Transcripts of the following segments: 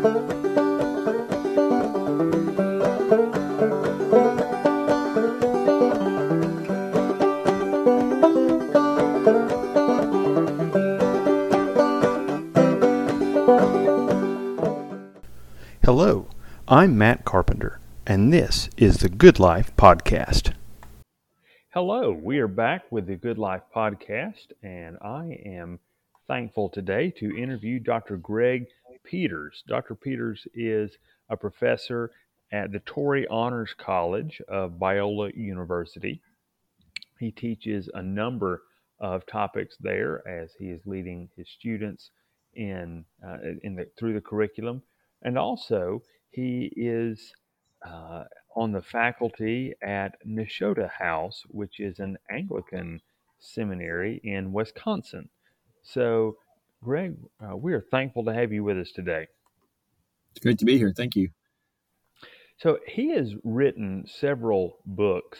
Hello, I'm Matt Carpenter, and this is the Good Life Podcast. Hello, we are back with the Good Life Podcast, and I am thankful today to interview Dr. Greg Peters. Dr. Peters is a professor at the Torrey Honors College of Biola University. He teaches a number of topics there as he is leading his students in, uh, in the, through the curriculum. And also, he is uh, on the faculty at Nashotah House, which is an Anglican seminary in Wisconsin. So, Greg, uh, we are thankful to have you with us today. It's great to be here. Thank you. So, he has written several books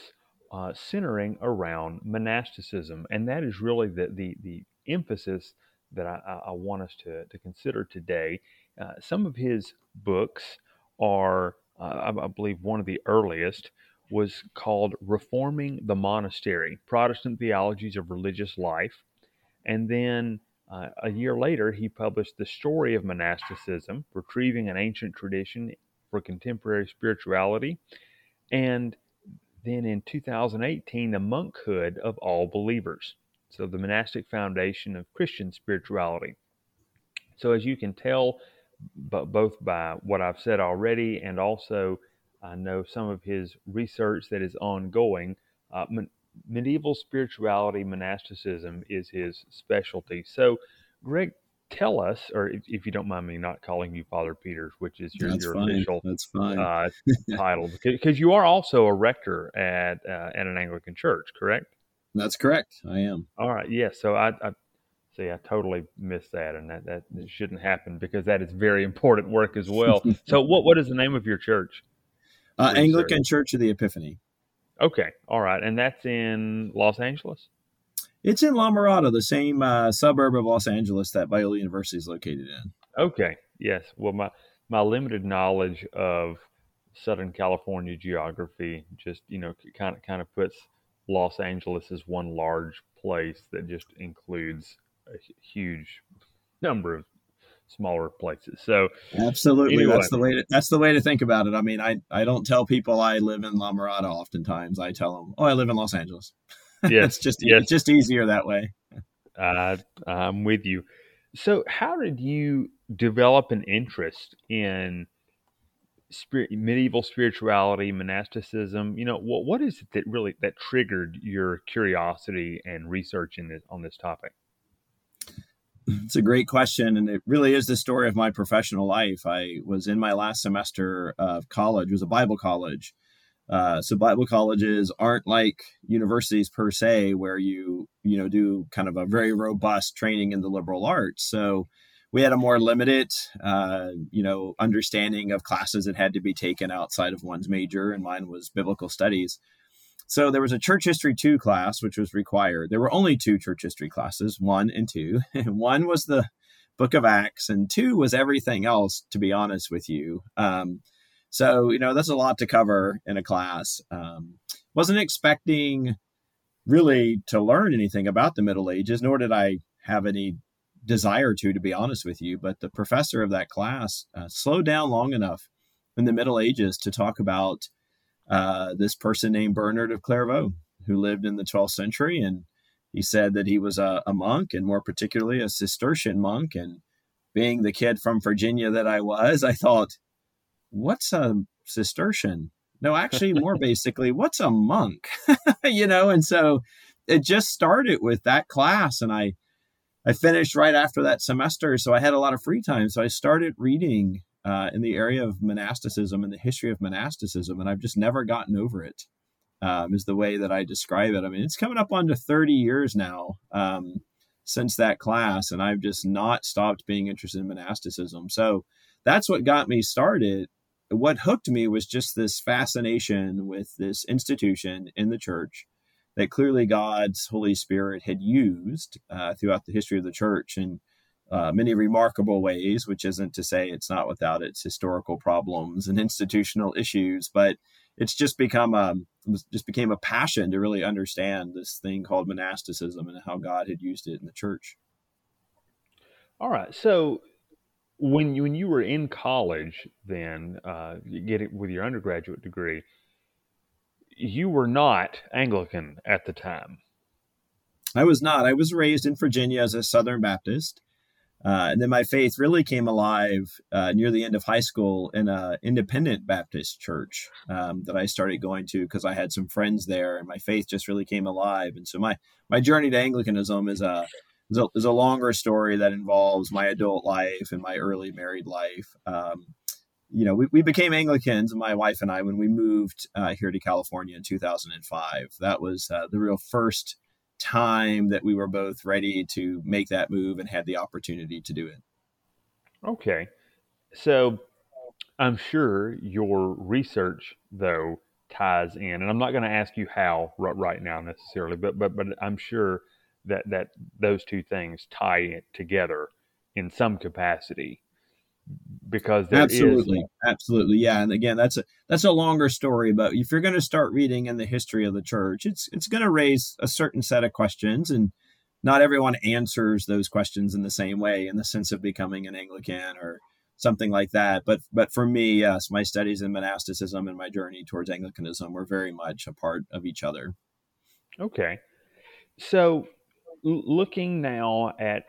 uh, centering around monasticism, and that is really the, the, the emphasis that I, I, want us to, to consider today. Uh, some of his books are, uh, I, I believe, one of the earliest was called Reforming the Monastery Protestant Theologies of Religious Life. And then uh, a year later, he published The Story of Monasticism, Retrieving an Ancient Tradition for Contemporary Spirituality. And then in 2018, The Monkhood of All Believers. So, the monastic foundation of Christian spirituality. So, as you can tell, but both by what I've said already, and also I know some of his research that is ongoing. Uh, medieval spirituality, monasticism is his specialty. So, Greg, tell us, or if, if, you don't mind me not calling you Father Peters, which is your, your official That's fine. Uh, title, because you are also a rector at uh, at an Anglican church, correct? That's correct. I am. All right. Yes. Yeah, so I, I see. I totally missed that, and that that shouldn't happen because that is very important work as well. so, what what is the name of your church? Uh, Anglican Church of the Epiphany. Okay. All right. And that's in Los Angeles? It's in La Mirada, the same uh, suburb of Los Angeles that Biola University is located in. Okay. Yes. Well, my, my limited knowledge of Southern California geography just, you know, kind of, kind of puts Los Angeles as one large place that just includes a huge number of smaller places. So absolutely, anyway. that's the way to, that's the way to think about it. I mean, I I don't tell people I live in La Mirada. Oftentimes, I tell them, "Oh, I live in Los Angeles." Yes, it's just yes. it's just easier that way. Uh, I'm with you. So, how did you develop an interest in spirit, medieval spirituality, monasticism? You know, what what is it that really that triggered your curiosity and research in this on this topic? It's a great question, and it really is the story of my professional life. I was in my last semester of college; it was a Bible college. Uh, so Bible colleges aren't like universities per se, where you you know do kind of a very robust training in the liberal arts. So we had a more limited, uh, you know, understanding of classes that had to be taken outside of one's major, and mine was biblical studies. So there was a church history two class, which was required. There were only two church history classes, one and two. And one was the book of Acts, and two was everything else, to be honest with you. Um, so, you know, that's a lot to cover in a class. Um, wasn't expecting really to learn anything about the Middle Ages, nor did I have any desire to, to be honest with you. But the professor of that class uh, slowed down long enough in the Middle Ages to talk about uh, this person named Bernard of Clairvaux, who lived in the 12th century. And he said that he was a, a monk, and more particularly a Cistercian monk. And being the kid from Virginia that I was, I thought, what's a Cistercian? No, actually, more basically, what's a monk? you know, and so it just started with that class, and I I finished right after that semester, so I had a lot of free time. So I started reading uh, in the area of monasticism and the history of monasticism, and I've just never gotten over it. Um, is the way that I describe it. I mean, it's coming up on to 30 years now um, since that class, and I've just not stopped being interested in monasticism. So that's what got me started. What hooked me was just this fascination with this institution in the church that clearly God's Holy Spirit had used uh, throughout the history of the church. And uh, many remarkable ways, which isn't to say it's not without its historical problems and institutional issues, but it's just become a just became a passion to really understand this thing called monasticism and how God had used it in the church. All right, so when you when you were in college, then uh, get it with your undergraduate degree, you were not Anglican at the time. I was not. I was raised in Virginia as a Southern Baptist. Uh, and then my faith really came alive uh, near the end of high school in an independent Baptist church um, that I started going to because I had some friends there, and my faith just really came alive. And so my my journey to Anglicanism is a is a, is a longer story that involves my adult life and my early married life. Um, you know, we, we became Anglicans, my wife and I, when we moved uh, here to California in 2005. That was uh, the real first time that we were both ready to make that move and had the opportunity to do it. Okay. So I'm sure your research, though, ties in, and I'm not going to ask you how right now necessarily, but but but I'm sure that that those two things tie it together in some capacity because absolutely is... absolutely yeah and again that's a that's a longer story but if you're going to start reading in the history of the church it's it's going to raise a certain set of questions and not everyone answers those questions in the same way in the sense of becoming an anglican or something like that but but for me yes my studies in monasticism and my journey towards anglicanism were very much a part of each other. Okay so looking now at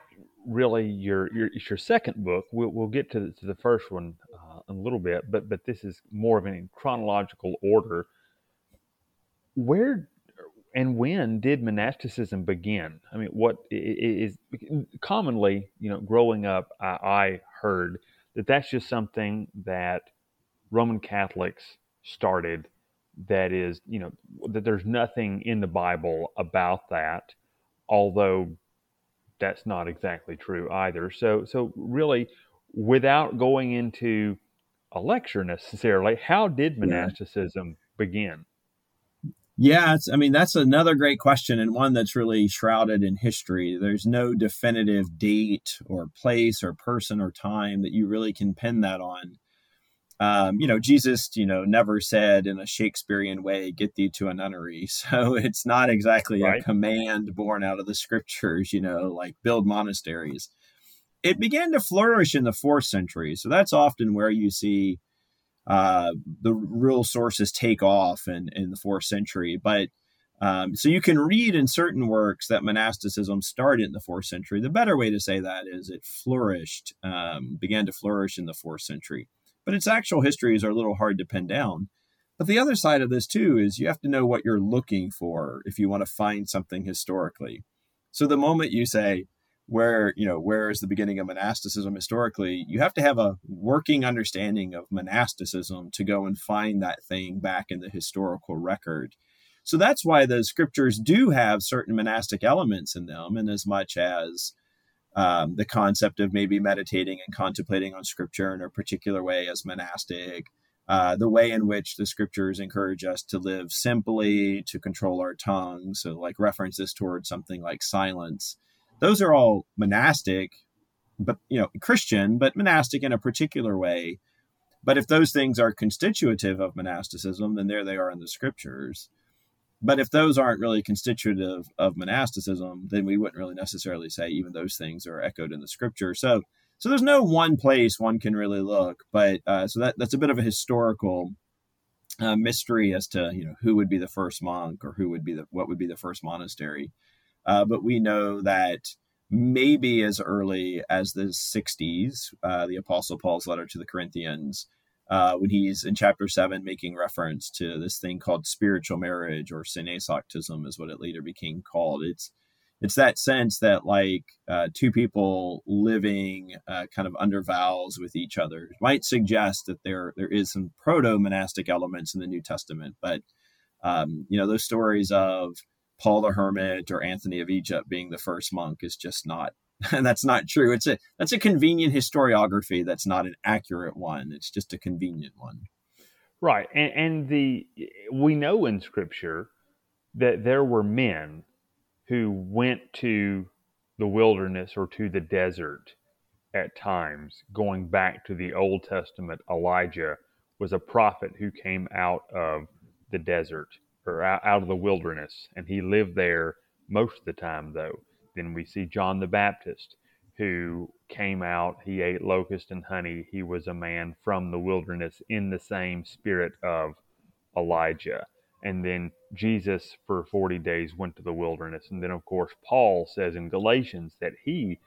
really your your your second book. We'll, we'll get to the, to the first one uh, in a little bit, but but this is more of an chronological order. Where and when did monasticism begin? I mean, what is commonly, you know, growing up, I, I heard that that's just something that Roman Catholics started. That is, you know, that there's nothing in the Bible about that, although that's not exactly true either. So, so really, without going into a lecture necessarily, how did monasticism yeah. begin? Yeah, I mean that's another great question and one that's really shrouded in history. There's no definitive date or place or person or time that you really can pin that on um, you know, Jesus, you know, never said in a Shakespearean way, get thee to a nunnery. So it's not exactly right. a command born out of the scriptures, you know, like build monasteries. It began to flourish in the fourth century. So that's often where you see uh, the real sources take off in, in the fourth century. But um, so you can read in certain works that monasticism started in the fourth century. The better way to say that is it flourished, um, began to flourish in the fourth century but its actual histories are a little hard to pin down. But the other side of this too is you have to know what you're looking for if you want to find something historically. So the moment you say where, you know, where is the beginning of monasticism historically, you have to have a working understanding of monasticism to go and find that thing back in the historical record. So that's why the scriptures do have certain monastic elements in them, in as much as um, the concept of maybe meditating and contemplating on scripture in a particular way as monastic, uh, the way in which the scriptures encourage us to live simply, to control our tongue. So, like references towards something like silence. Those are all monastic, but, you know, Christian, but monastic in a particular way. But if those things are constitutive of monasticism, then there they are in the scriptures. But if those aren't really constitutive of monasticism, then we wouldn't really necessarily say even those things are echoed in the scripture. So, so there's no one place one can really look. But uh, so that that's a bit of a historical uh, mystery as to you know who would be the first monk or who would be the what would be the first monastery. Uh, but we know that maybe as early as the 60s, uh, the Apostle Paul's letter to the Corinthians uh, when he's in chapter seven making reference to this thing called spiritual marriage or syneisaktism is what it later became called. It's it's that sense that like uh, two people living uh, kind of under vows with each other might suggest that there there is some proto monastic elements in the New Testament, but um, you know those stories of Paul the Hermit or Anthony of Egypt being the first monk is just not that's not true. It's a that's a convenient historiography. That's not an accurate one. It's just a convenient one. Right, and, and the we know in Scripture that there were men who went to the wilderness or to the desert at times, going back to the Old Testament, Elijah was a prophet who came out of the desert or out of the wilderness, and he lived there most of the time, though. Then we see John the Baptist, who came out, he ate locust and honey. He was a man from the wilderness in the same spirit of Elijah. And then Jesus, for 40 days, went to the wilderness. And then, of course, Paul says in Galatians that he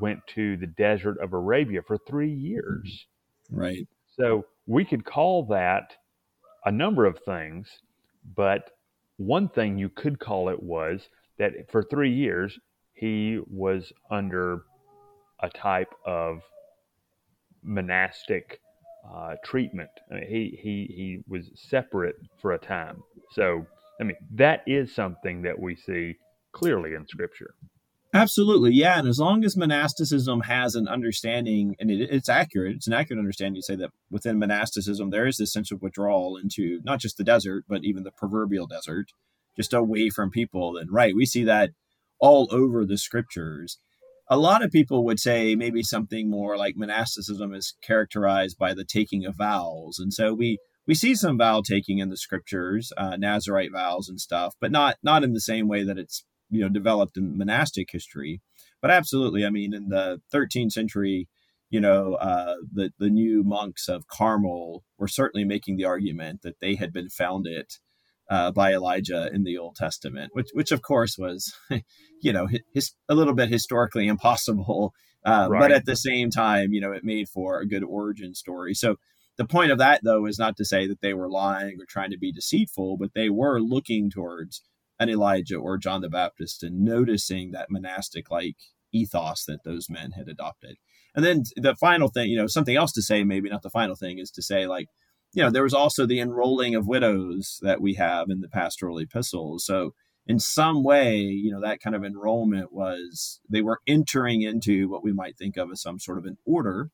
went to the desert of Arabia for three years. Mm-hmm. Right. So we could call that a number of things, but one thing you could call it was that for three years he was under a type of monastic uh, treatment. I mean, he he he was separate for a time. So I mean that is something that we see clearly in Scripture. Absolutely, yeah. And as long as monasticism has an understanding, and it, it's accurate, it's an accurate understanding to say that within monasticism there is this sense of withdrawal into not just the desert, but even the proverbial desert, just away from people. And right, we see that all over the scriptures. A lot of people would say maybe something more like monasticism is characterized by the taking of vows, and so we we see some vow taking in the scriptures, uh, Nazarite vows and stuff, but not not in the same way that it's you know developed in monastic history. But absolutely, I mean, in the 13th century, you know, uh, the the new monks of Carmel were certainly making the argument that they had been founded uh, by Elijah in the Old Testament, which which of course was, you know, his, a little bit historically impossible, uh, right. but at the same time, you know, it made for a good origin story. So the point of that, though, is not to say that they were lying or trying to be deceitful, but they were looking towards an Elijah or John the Baptist and noticing that monastic like ethos that those men had adopted. And then the final thing, you know, something else to say, maybe not the final thing, is to say, like, you know, there was also the enrolling of widows that we have in the pastoral epistles. So, in some way, you know, that kind of enrollment was they were entering into what we might think of as some sort of an order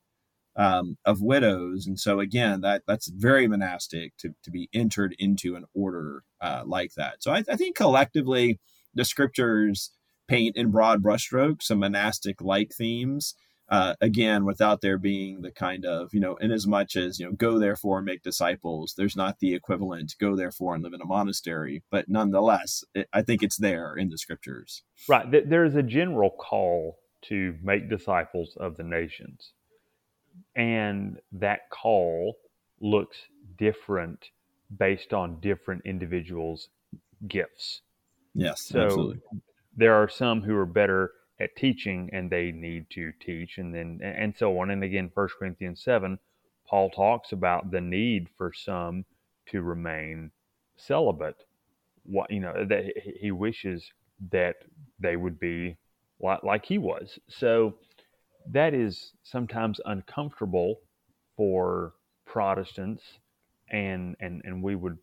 um, of widows. And so again, that that's very monastic to, to be entered into an order uh, like that. So I, I, think collectively the scriptures paint in broad brushstrokes some monastic like themes. Uh, again, without there being the kind of, you know, in as much as, you know, go therefore and make disciples, there's not the equivalent, go therefore and live in a monastery. But nonetheless, it, I think it's there in the scriptures. Right. There's a general call to make disciples of the nations and that call looks different based on different individuals' gifts. Yes, so absolutely. There are some who are better at teaching and they need to teach and then and so on. And again, 1 Corinthians 7, Paul talks about the need for some to remain celibate. What you know, that he wishes that they would be like, like he was. So that is sometimes uncomfortable for Protestants, and and and we would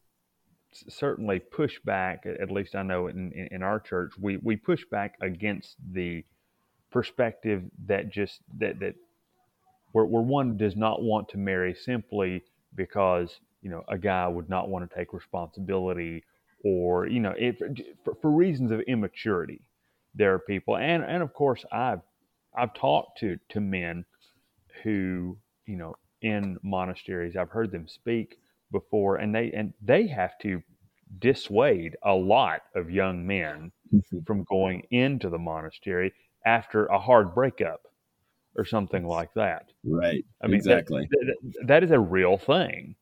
certainly push back. At least I know in, in, in our church, we we push back against the perspective that just that that where, where one does not want to marry simply because you know a guy would not want to take responsibility or you know if, for, for reasons of immaturity there are people and and of course I've I've talked to to men who you know in monasteries. I've heard them speak before, and they and they have to dissuade a lot of young men mm-hmm. from going into the monastery after a hard breakup or something like that. Right. I mean, exactly. that, that, that is a real thing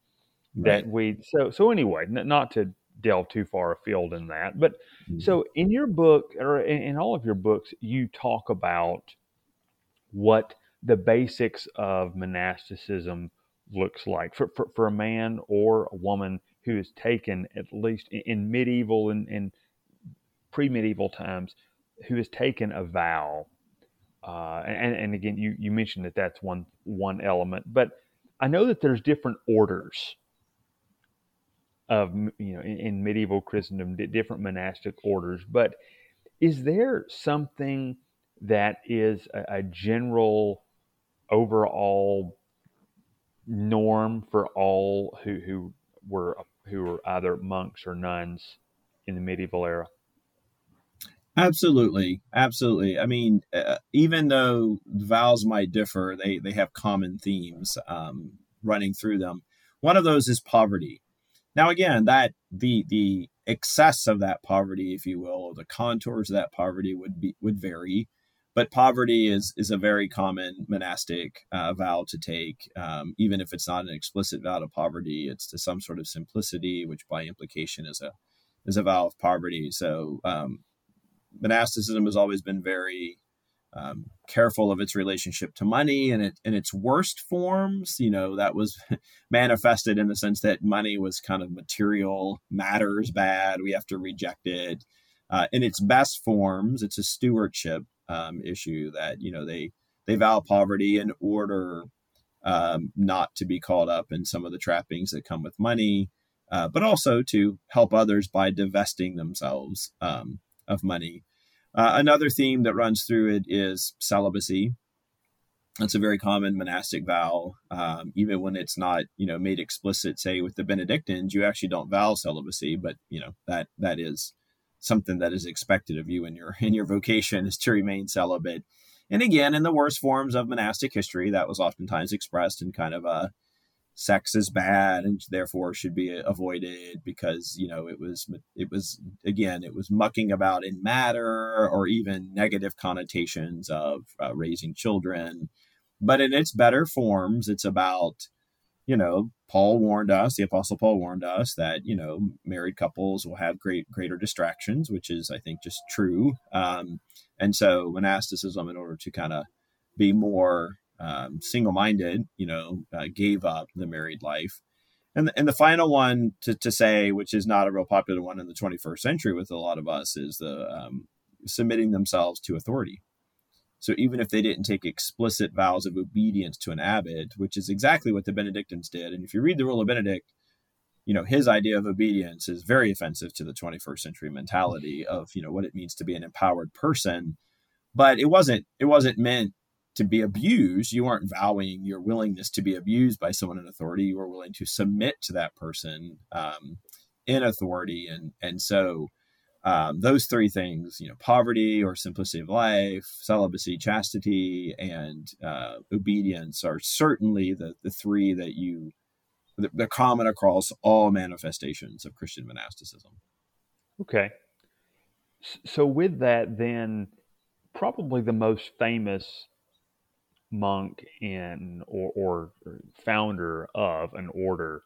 right. that we. So so anyway, not to delve too far afield in that, but mm-hmm. so in your book or in, in all of your books, you talk about what the basics of monasticism looks like for, for, for a man or a woman who has taken, at least in, in medieval and, and pre medieval times, who has taken a vow. Uh, and, and again, you, you mentioned that that's one one element, but I know that there's different orders of you know in, in medieval Christendom, different monastic orders. But is there something that is a, a general overall norm for all who, who were who were either monks or nuns in the medieval era? Absolutely, absolutely. I mean, uh, even though vows might differ, they they have common themes um, running through them. One of those is poverty. Now, again, that the the excess of that poverty, if you will, or the contours of that poverty would be would vary. But poverty is is a very common monastic uh, vow to take, um, even if it's not an explicit vow to poverty. It's to some sort of simplicity, which by implication is a is a vow of poverty. So um, monasticism has always been very um, careful of its relationship to money and it in its worst forms. You know that was manifested in the sense that money was kind of material matters bad. We have to reject it. Uh, in its best forms, it's a stewardship um, issue that you know they they vow poverty in order um, not to be caught up in some of the trappings that come with money, uh, but also to help others by divesting themselves um, of money. Uh, another theme that runs through it is celibacy. That's a very common monastic vow, um, even when it's not, you know, made explicit. Say with the Benedictines, you actually don't vow celibacy, but you know that that is something that is expected of you in your in your vocation is to remain celibate. And again, in the worst forms of monastic history, that was oftentimes expressed in kind of a sex is bad and therefore should be avoided because you know it was it was again it was mucking about in matter or even negative connotations of uh, raising children but in its better forms it's about you know paul warned us the apostle paul warned us that you know married couples will have great greater distractions which is i think just true um, and so monasticism in order to kind of be more um, single-minded, you know, uh, gave up the married life. And, and the final one to, to say, which is not a real popular one in the 21st century with a lot of us, is the um, submitting themselves to authority. So even if they didn't take explicit vows of obedience to an abbot, which is exactly what the Benedictines did, and if you read the Rule of Benedict, you know his idea of obedience is very offensive to the 21st century mentality of you know what it means to be an empowered person. But it wasn't it wasn't meant to be abused, you aren't vowing your willingness to be abused by someone in authority. You are willing to submit to that person um, in authority, and and so um, those three things, you know, poverty or simplicity of life, celibacy, chastity, and uh, obedience are certainly the the three that you they're common across all manifestations of Christian monasticism. Okay, so with that, then probably the most famous monk in or, or, founder of an order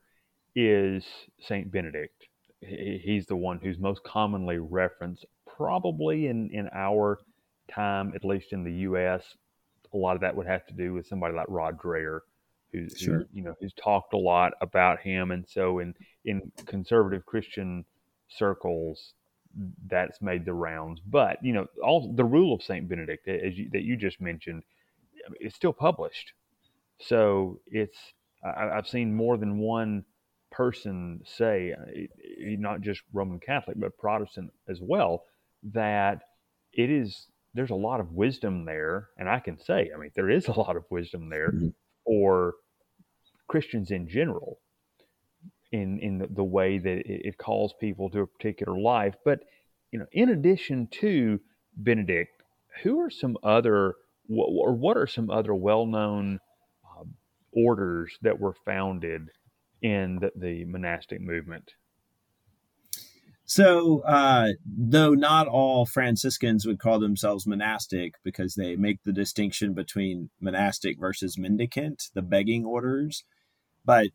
is Saint Benedict. He's the one who's most commonly referenced, probably in, in our time, at least in the U.S. A lot of that would have to do with somebody like Rod Dreher, who's sure. who, you know who's talked a lot about him, and so in in conservative Christian circles, that's made the rounds. But you know, all the rule of Saint Benedict, as you, that you just mentioned, it's still published. So it's I, have seen more than one person say, uh, not just Roman Catholic but Protestant as well, that it is there's a lot of wisdom there, and I can say, I mean, there is a lot of wisdom there mm-hmm. for Christians in general, in in the, the way that it, it calls people to a particular life. But you know, in addition to Benedict, who are some other or what are some other well-known um, orders that were founded in the, the monastic movement? So, uh, though not all Franciscans would call themselves monastic because they make the distinction between monastic versus mendicant, the begging orders, but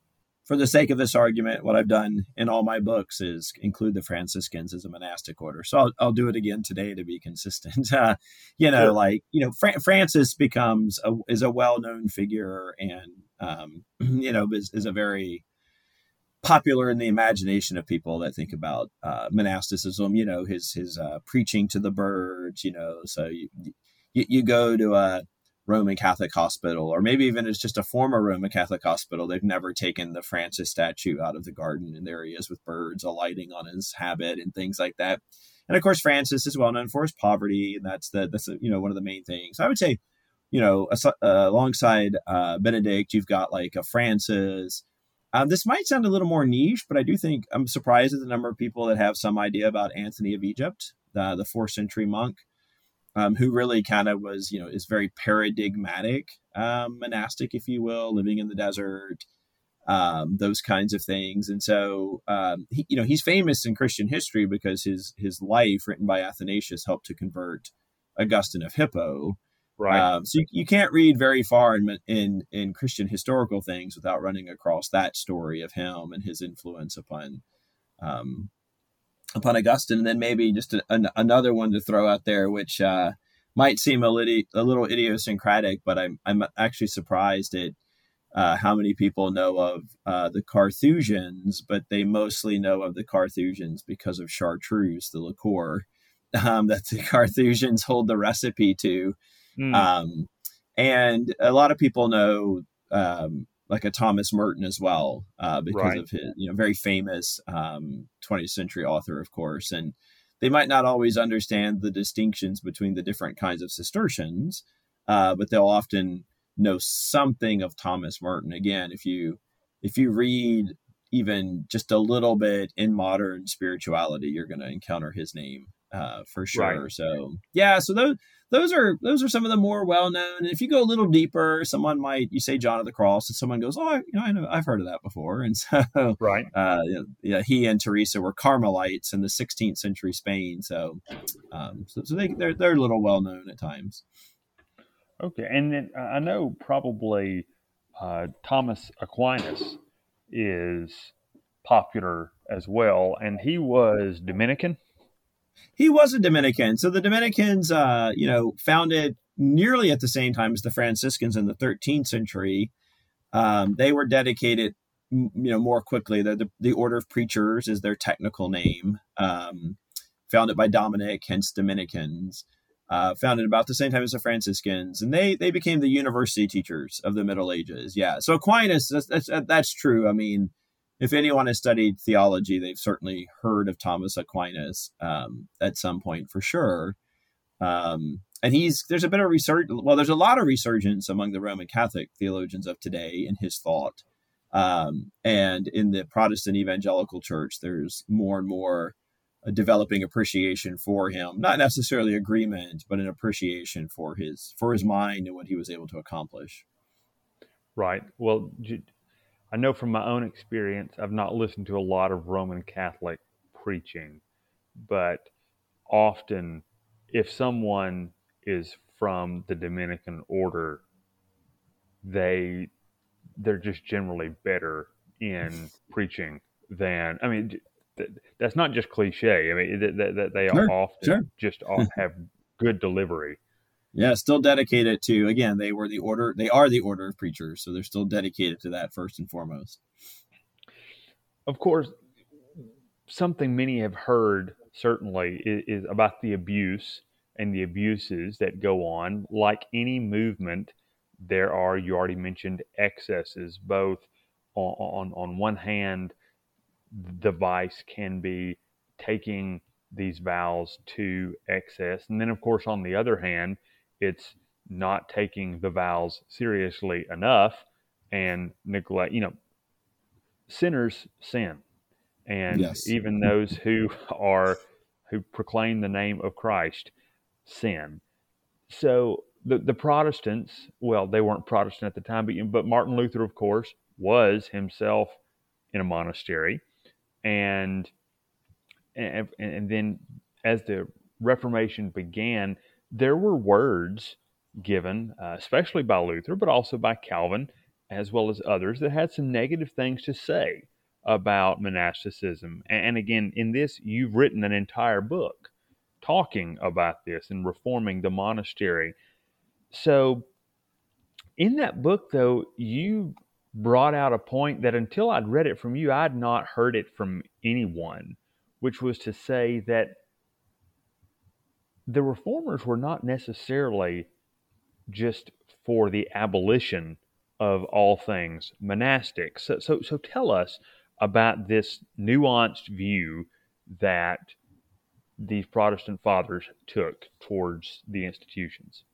for the sake of this argument, what I've done in all my books is include the Franciscans as a monastic order. So I'll, I'll do it again today to be consistent. Uh, you know, sure. like you know, Fra- Francis becomes a, is a well known figure, and um, you know, is, is, a very popular in the imagination of people that think about uh, monasticism. You know, his his uh, preaching to the birds. You know, so you you, you go to a Roman Catholic hospital, or maybe even it's just a former Roman Catholic hospital. They've never taken the Francis statue out of the garden, and there he is with birds alighting on his habit and things like that. And of course, Francis is well known for his poverty, and that's the that's you know one of the main things. I would say, you know, uh, alongside uh, Benedict, you've got like a Francis. Um, this might sound a little more niche, but I do think I'm surprised at the number of people that have some idea about Anthony of Egypt. the fourth century monk, um, who really kind of was, you know, is very paradigmatic um, monastic, if you will, living in the desert, um, those kinds of things. And so, um, he, you know, he's famous in Christian history because his his life, written by Athanasius, helped to convert Augustine of Hippo. Right. Um, so you, you, can't read very far in, in in Christian historical things without running across that story of him and his influence upon um, upon Augustine. And then maybe just a, an, another one to throw out there, which uh, might seem a little a little idiosyncratic, but I'm I'm actually surprised at uh, how many people know of uh, the Carthusians, but they mostly know of the Carthusians because of chartreuse, the liqueur um, that the Carthusians hold the recipe to. Mm. Um, and a lot of people know um, like a Thomas Merton as well, uh, because right. of his, you know, very famous um, 20th century author, of course. And they might not always understand the distinctions between the different kinds of Cistercians, uh, but they'll often know something of Thomas Merton. Again, if you if you read even just a little bit in modern spirituality, you're going to encounter his name uh, for sure. Right. So yeah, so those those are those are some of the more well known. And if you go a little deeper, someone might you say John of the Cross, and someone goes, "Oh, you know, I know, I've heard of that before." And so, right, uh, yeah, he and Teresa were Carmelites in the 16th century Spain. So, um, so, so they they're they're a little well known at times. Okay, and then uh, I know probably uh, Thomas Aquinas is popular as well, and he was Dominican he was a Dominican. So the Dominicans, uh, you know, founded nearly at the same time as the Franciscans in the 13th century. Um, they were dedicated, you know, more quickly. The, the, the Order of Preachers is their technical name, um, founded by Dominic, hence Dominicans. Uh, founded about the same time as the Franciscans, and they they became the university teachers of the Middle Ages. Yeah, so Aquinas, that's that's, that's true. I mean, if anyone has studied theology, they've certainly heard of Thomas Aquinas um, at some point for sure. Um, and he's there's a bit of research. Well, there's a lot of resurgence among the Roman Catholic theologians of today in his thought, um, and in the Protestant evangelical church, there's more and more a developing appreciation for him. Not necessarily agreement, but an appreciation for his for his mind and what he was able to accomplish. Right. Well, I know from my own experience, I've not listened to a lot of Roman Catholic preaching, but often if someone is from the Dominican order, they they're just generally better in preaching than I mean that's not just cliche. I mean that, that they sure, often sure. just have good delivery yeah still dedicated to again they were the order they are the order of preachers so they're still dedicated to that first and foremost. Of course something many have heard certainly is, is about the abuse and the abuses that go on. Like any movement there are you already mentioned excesses both on on, on one hand the vice can be taking these vows to excess and then of course on the other hand it's not taking the vows seriously enough and neglect you know sinners sin. And yes. even those who are who proclaim the name of christ sin. So the, the protestants well they weren't protestant at the time but, but martin luther of course was himself in a monastery. And and, and then as the reformation began there were words given, uh, especially by Luther, but also by Calvin, as well as others, that had some negative things to say about monasticism. And again, in this, you've written an entire book talking about this and reforming the monastery. So, in that book, though, you brought out a point that until I'd read it from you, I'd not heard it from anyone, which was to say that the reformers were not necessarily just for the abolition of all things monastic. So, so, so tell us about this nuanced view that these Protestant fathers took towards the institutions.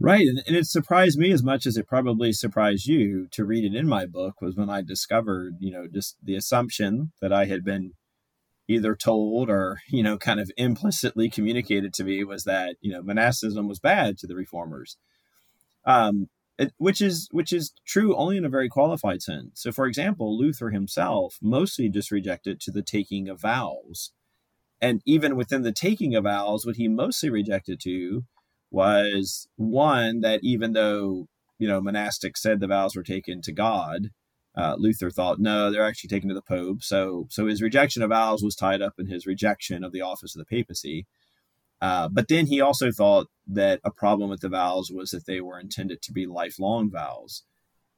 Right. And, and, it surprised me as much as it probably surprised you to read it in my book was when I discovered, you know, just the assumption that I had been either told or you know kind of implicitly communicated to me was that you know monasticism was bad to the reformers. Um, it, which is which is true only in a very qualified sense. So for example luther himself mostly just rejected to the taking of vows. And even within the taking of vows what he mostly rejected to was one that even though you know monastics said the vows were taken to god uh, Luther thought, no, they're actually taken to the Pope. So, so his rejection of vows was tied up in his rejection of the office of the papacy. Uh, but then he also thought that a problem with the vows was that they were intended to be lifelong vows.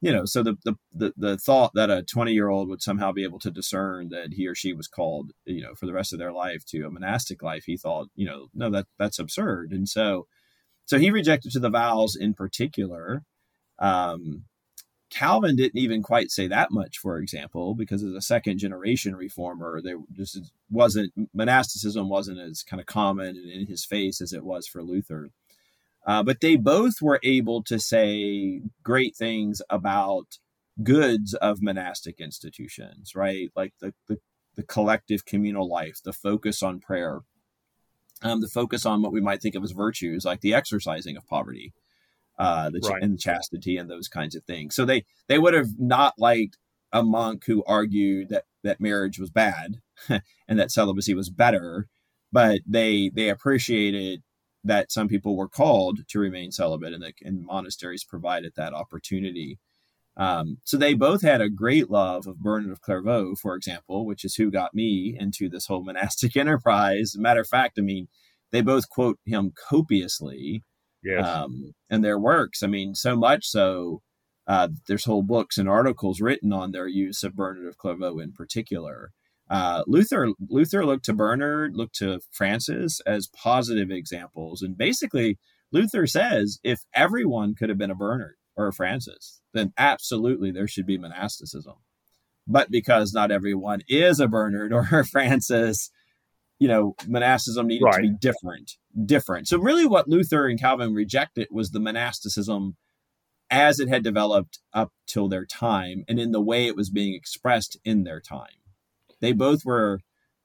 You know, so the the the, the thought that a 20 year old would somehow be able to discern that he or she was called, you know, for the rest of their life to a monastic life, he thought, you know, no, that that's absurd. And so, so he rejected to the vows in particular. Um, Calvin didn't even quite say that much, for example, because as a second generation reformer, there just wasn't monasticism wasn't as kind of common in his face as it was for Luther. Uh, but they both were able to say great things about goods of monastic institutions, right? Like the, the, the collective communal life, the focus on prayer, um, the focus on what we might think of as virtues, like the exercising of poverty uh, the ch- right. and chastity and those kinds of things. So they they would have not liked a monk who argued that that marriage was bad and that celibacy was better, but they they appreciated that some people were called to remain celibate and, that, and monasteries provided that opportunity. Um, so they both had a great love of Bernard of Clairvaux, for example, which is who got me into this whole monastic enterprise. Matter of fact, I mean, they both quote him copiously yes. um, and their works. I mean, so much so uh, there's whole books and articles written on their use of Bernard of Clairvaux in particular. Uh, Luther Luther looked to Bernard, looked to Francis as positive examples, and basically Luther says if everyone could have been a Bernard or a Francis, then absolutely there should be monasticism. But because not everyone is a Bernard or a Francis, you know, monasticism needed right. to be different, different. So really what Luther and Calvin rejected was the monasticism as it had developed up till their time and in the way it was being expressed in their time. They both were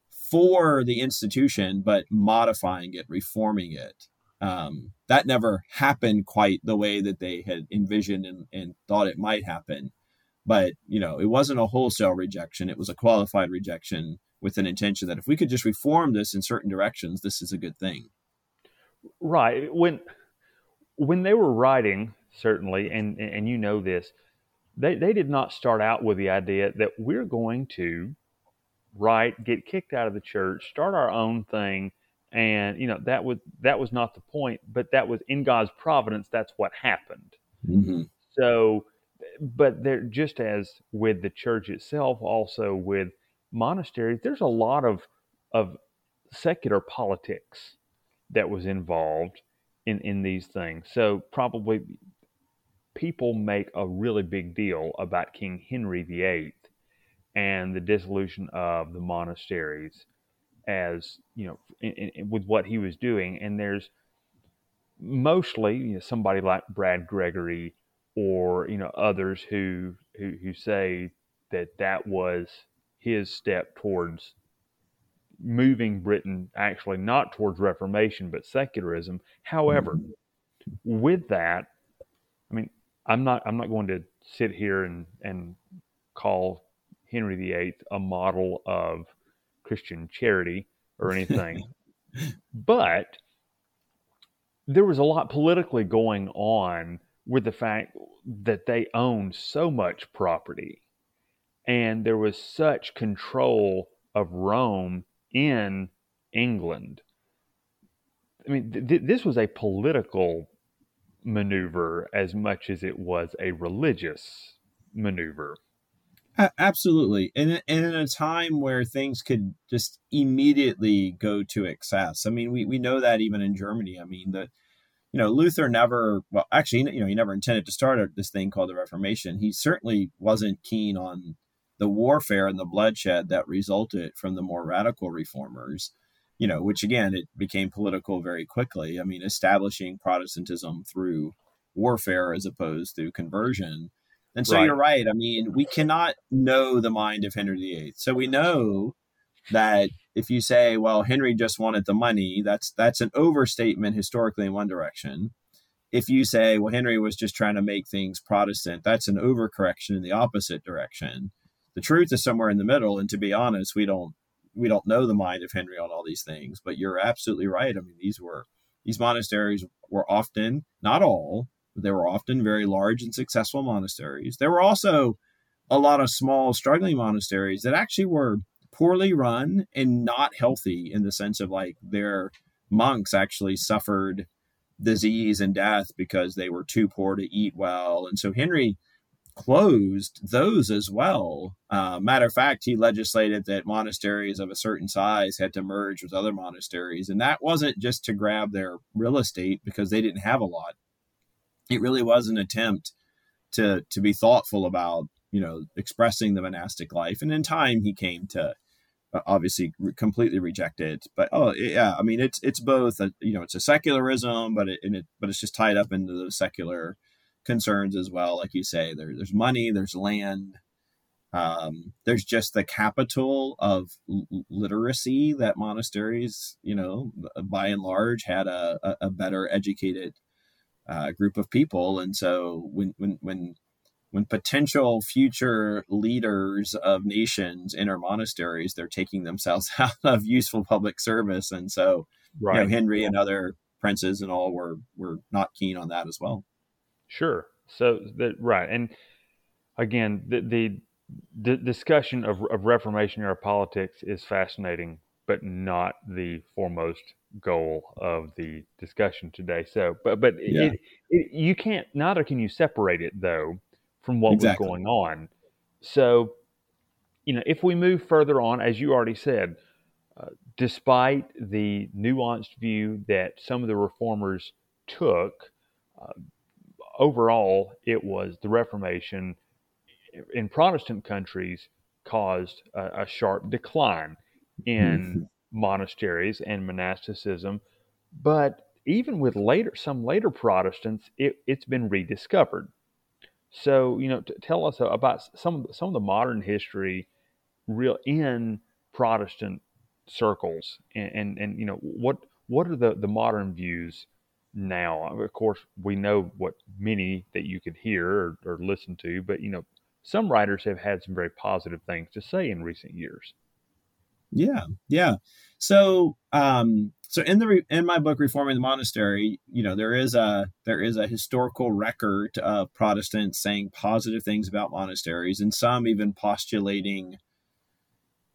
for the institution, but modifying it, reforming it. Um, that never happened quite the way that they had envisioned and, and thought it might happen. But, you know, it wasn't a wholesale rejection, it was a qualified rejection with an intention that if we could just reform this in certain directions, this is a good thing. Right. When when they were writing, certainly, and and you know this, they they did not start out with the idea that we're going to write, get kicked out of the church, start our own thing, and you know that was that was not the point, but that was in God's providence. That's what happened. Mm-hmm. So, but there, just as with the church itself, also with monasteries, there's a lot of of secular politics that was involved in in these things. So probably people make a really big deal about King Henry VIII and the dissolution of the monasteries as you know in, in, with what he was doing and there's mostly you know, somebody like Brad Gregory or you know others who, who who say that that was his step towards moving Britain actually not towards Reformation but secularism. However, mm-hmm. with that, I mean, I'm not I'm not going to sit here and and call Henry VIII a model of Christian charity or anything, but there was a lot politically going on with the fact that they owned so much property and there was such control of Rome in England. I mean, th- this was a political maneuver as much as it was a religious maneuver. Absolutely. And, and in a time where things could just immediately go to excess. I mean, we, we know that even in Germany. I mean, that, you know, Luther never, well, actually, you know, he never intended to start this thing called the Reformation. He certainly wasn't keen on the warfare and the bloodshed that resulted from the more radical reformers, you know, which again, it became political very quickly. I mean, establishing Protestantism through warfare as opposed to conversion. And so right. you're right. I mean, we cannot know the mind of Henry VIII. So we know that if you say, well, Henry just wanted the money, that's that's an overstatement historically in one direction. If you say, well, Henry was just trying to make things Protestant, that's an overcorrection in the opposite direction. The truth is somewhere in the middle, and to be honest, we don't we don't know the mind of Henry on all these things. But you're absolutely right. I mean, these were these monasteries were often, not all, they were often very large and successful monasteries. There were also a lot of small, struggling monasteries that actually were poorly run and not healthy in the sense of like their monks actually suffered disease and death because they were too poor to eat well. And so Henry closed those as well. Uh, matter of fact, he legislated that monasteries of a certain size had to merge with other monasteries. And that wasn't just to grab their real estate because they didn't have a lot. It really was an attempt to to be thoughtful about you know expressing the monastic life. And in time, he came to uh, obviously re- completely reject it. But oh yeah, I mean it's it's both a, you know it's a secularism, but it, it but it's just tied up into the secular concerns as well. Like you say, there, there's money, there's land, um, there's just the capital of literacy that monasteries, you know, by and large, had a, a, better educated uh, group of people, and so when when when when potential future leaders of nations enter monasteries, they're taking themselves out of useful public service. And so, right. you know, Henry and other princes and all were were not keen on that as well. Sure. So that right, and again, the the, the discussion of, of Reformation era politics is fascinating, but not the foremost goal of the discussion today. So, but but yeah. it, it, you can't. Neither can you separate it though from what exactly. was going on. So, you know, if we move further on, as you already said, uh, despite the nuanced view that some of the reformers took, uh, overall, it was the Reformation in Protestant countries caused a, a sharp decline in mm-hmm. monasteries and monasticism. But even with later some later Protestants, it, it's been rediscovered. So, you know, tell us about some some of the modern history, real in Protestant circles, and, and, and you know what what are the the modern views now? Of course, we know what many that you could hear or, or listen to, but you know, some writers have had some very positive things to say in recent years. Yeah, yeah. So, um, so in the in my book reforming the monastery you know there is a there is a historical record of protestants saying positive things about monasteries and some even postulating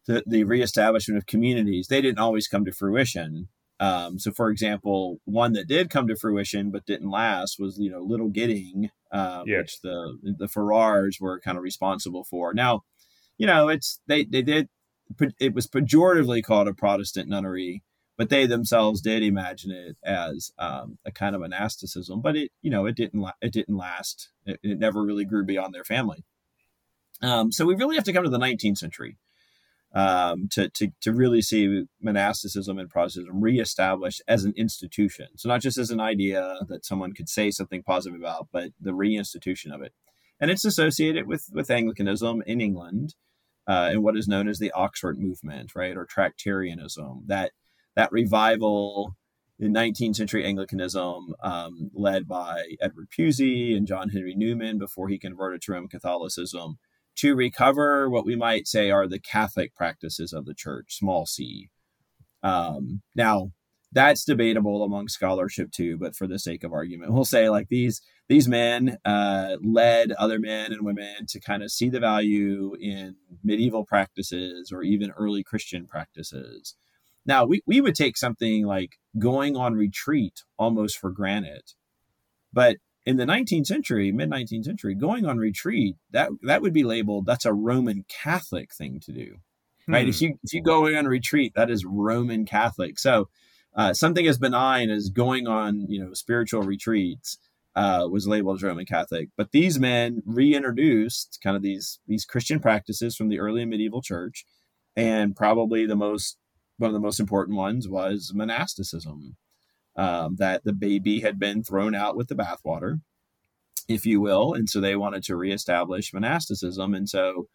the, the reestablishment of communities they didn't always come to fruition um, so for example one that did come to fruition but didn't last was you know little gidding uh, yes. which the the Ferrars were kind of responsible for now you know it's they they did it was pejoratively called a protestant nunnery but they themselves did imagine it as um, a kind of monasticism. But it, you know, it didn't it didn't last. It, it never really grew beyond their family. Um, so we really have to come to the 19th century um, to, to to really see monasticism and Protestantism reestablished as an institution. So not just as an idea that someone could say something positive about, but the reinstitution of it. And it's associated with with Anglicanism in England. Uh, and what is known as the Oxford movement, right, or Tractarianism, that that revival in 19th century Anglicanism, um, led by Edward Pusey and John Henry Newman before he converted to Roman Catholicism, to recover what we might say are the Catholic practices of the church, small c. Um, now, that's debatable among scholarship too, but for the sake of argument, we'll say like these these men uh, led other men and women to kind of see the value in medieval practices or even early Christian practices now, we, we would take something like going on retreat almost for granted. But in the 19th century, mid 19th century, going on retreat, that, that would be labeled that's a Roman Catholic thing to do. Right? If hmm. you if you go on retreat, that is Roman Catholic. So uh, something as benign as going on, you know, spiritual retreats uh, was labeled as Roman Catholic. But these men reintroduced kind of these these Christian practices from the early medieval church, and probably the most one of the most important ones was monasticism. Um, that the baby had been thrown out with the bathwater, if you will, and so they wanted to reestablish monasticism. And so,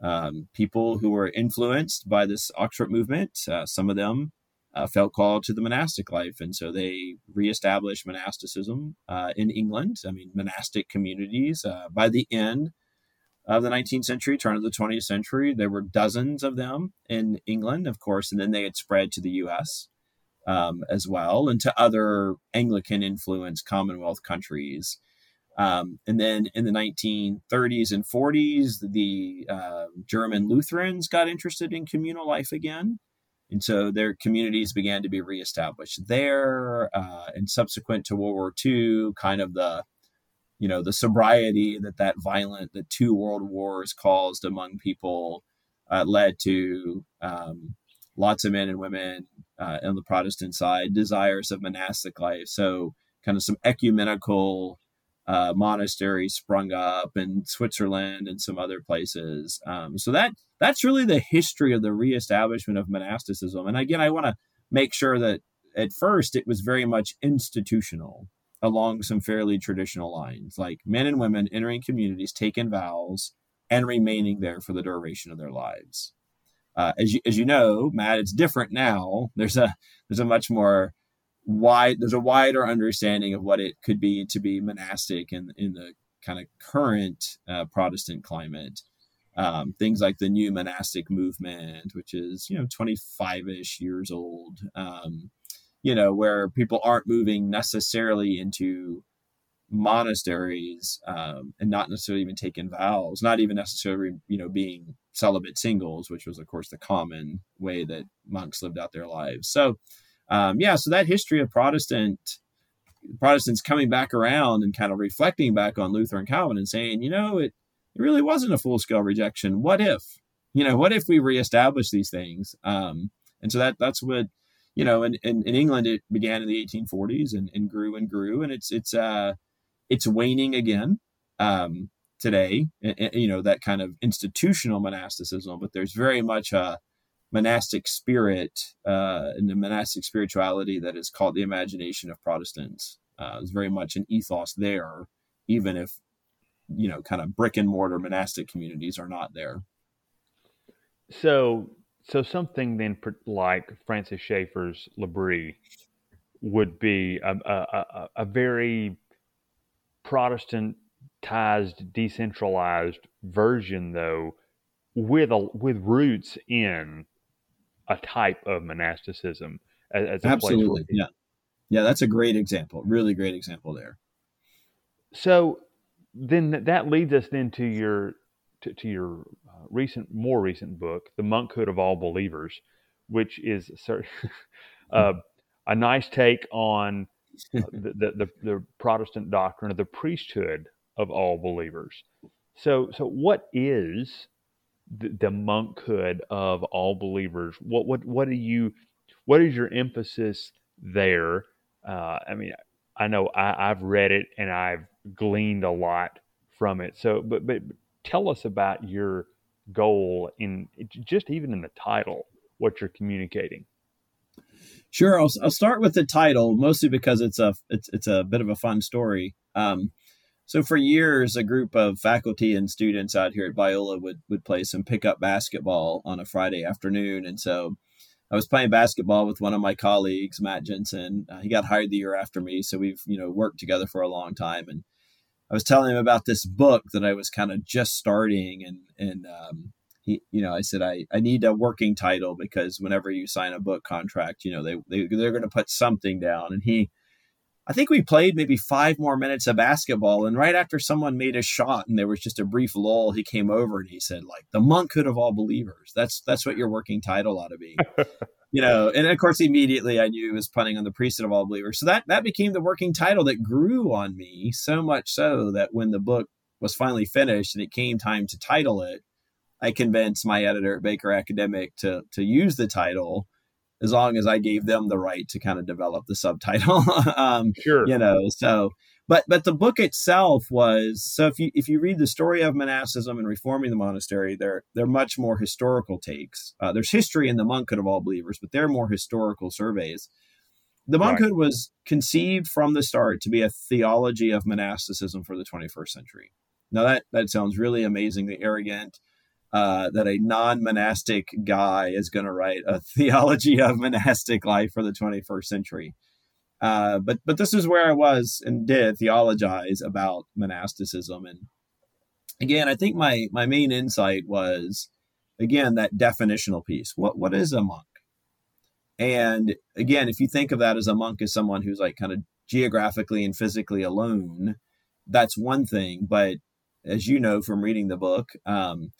um, people who were influenced by this Oxford movement. Uh, some of them uh, felt called to the monastic life, and so they reestablished monasticism uh, in England. I mean, monastic communities. Uh, by the end of the 19th century, turn of the 20th century, there were dozens of them in England, of course, and then they had spread to the U.S. Um, as well, and to other Anglican influenced Commonwealth countries. Um, and then in the 1930s and 40s, the uh, German Lutherans got interested in communal life again. And so their communities began to be reestablished there. Uh, and subsequent to World War II, kind of the you know the sobriety that that violent the two world wars caused among people uh, led to um, lots of men and women uh, on the protestant side desires of monastic life so kind of some ecumenical uh, monasteries sprung up in Switzerland and some other places. Um, so that that's really the history of the reestablishment of monasticism. And again, I want to make sure that at first it was very much institutional along some fairly traditional lines, like men and women entering communities, taking vows, and remaining there for the duration of their lives. Uh, as you as you know, Matt, it's different now. There's a there's a much more wide there's a wider understanding of what it could be to be monastic in in the kind of current uh, Protestant climate. Um, things like the new monastic movement, which is you know 25 ish years old, um, you know, where people aren't moving necessarily into monasteries um, and not necessarily even taking vows, not even necessarily you know being celibate singles, which was of course the common way that monks lived out their lives. So um, yeah, so that history of Protestant Protestants coming back around and kind of reflecting back on Luther and Calvin and saying, you know, it, it really wasn't a full scale rejection. What if, you know, what if we reestablish these things? Um, and so that that's what, you know, in, in, in, England it began in the 1840s and, and grew and grew, and it's it's uh it's waning again um, today. You know that kind of institutional monasticism, but there's very much a monastic spirit uh, and the monastic spirituality that is called the imagination of Protestants. Uh, very much an ethos there, even if you know, kind of brick and mortar monastic communities are not there. So, so something then like Francis Schaeffer's L'Abri would be a, a, a, a very Protestantized, decentralized version, though, with a with roots in a type of monasticism as, as absolutely. yeah. Yeah that's a great example really great example there. So then that leads us then to your to, to your uh, recent more recent book the monkhood of all believers which is uh, a nice take on uh, the, the, the, the protestant doctrine of the priesthood of all believers so so what is the, the monkhood of all believers. What what what do you what is your emphasis there? Uh, I mean, I know I, I've read it and I've gleaned a lot from it. So, but but tell us about your goal in just even in the title, what you're communicating. Sure, I'll, I'll start with the title mostly because it's a it's it's a bit of a fun story. Um, so for years, a group of faculty and students out here at Biola would would play some pickup basketball on a Friday afternoon, and so I was playing basketball with one of my colleagues, Matt Jensen. Uh, he got hired the year after me, so we've you know worked together for a long time. And I was telling him about this book that I was kind of just starting, and and um, he, you know, I said I I need a working title because whenever you sign a book contract, you know they, they they're going to put something down, and he I think we played maybe five more minutes of basketball. And right after someone made a shot and there was just a brief lull, he came over and he said, like, the monkhood of all believers. That's that's what your working title ought to be. you know, and of course immediately I knew he was punning on the priesthood of all believers. So that that became the working title that grew on me so much so that when the book was finally finished and it came time to title it, I convinced my editor at Baker Academic to to use the title as long as I gave them the right to kind of develop the subtitle. um, sure. You know, so but but the book itself was so if you if you read the story of monasticism and reforming the monastery, they're they're much more historical takes. Uh, there's history in the monkhood of all believers, but they're more historical surveys. The monkhood right. was conceived from the start to be a theology of monasticism for the 21st century. Now that that sounds really amazingly arrogant uh, that a non-monastic guy is going to write a theology of monastic life for the 21st century. Uh, but but this is where I was and did theologize about monasticism, and again, I think my my main insight was again that definitional piece. What what is a monk? And again, if you think of that as a monk as someone who's like kind of geographically and physically alone, that's one thing. But as you know from reading the book, um,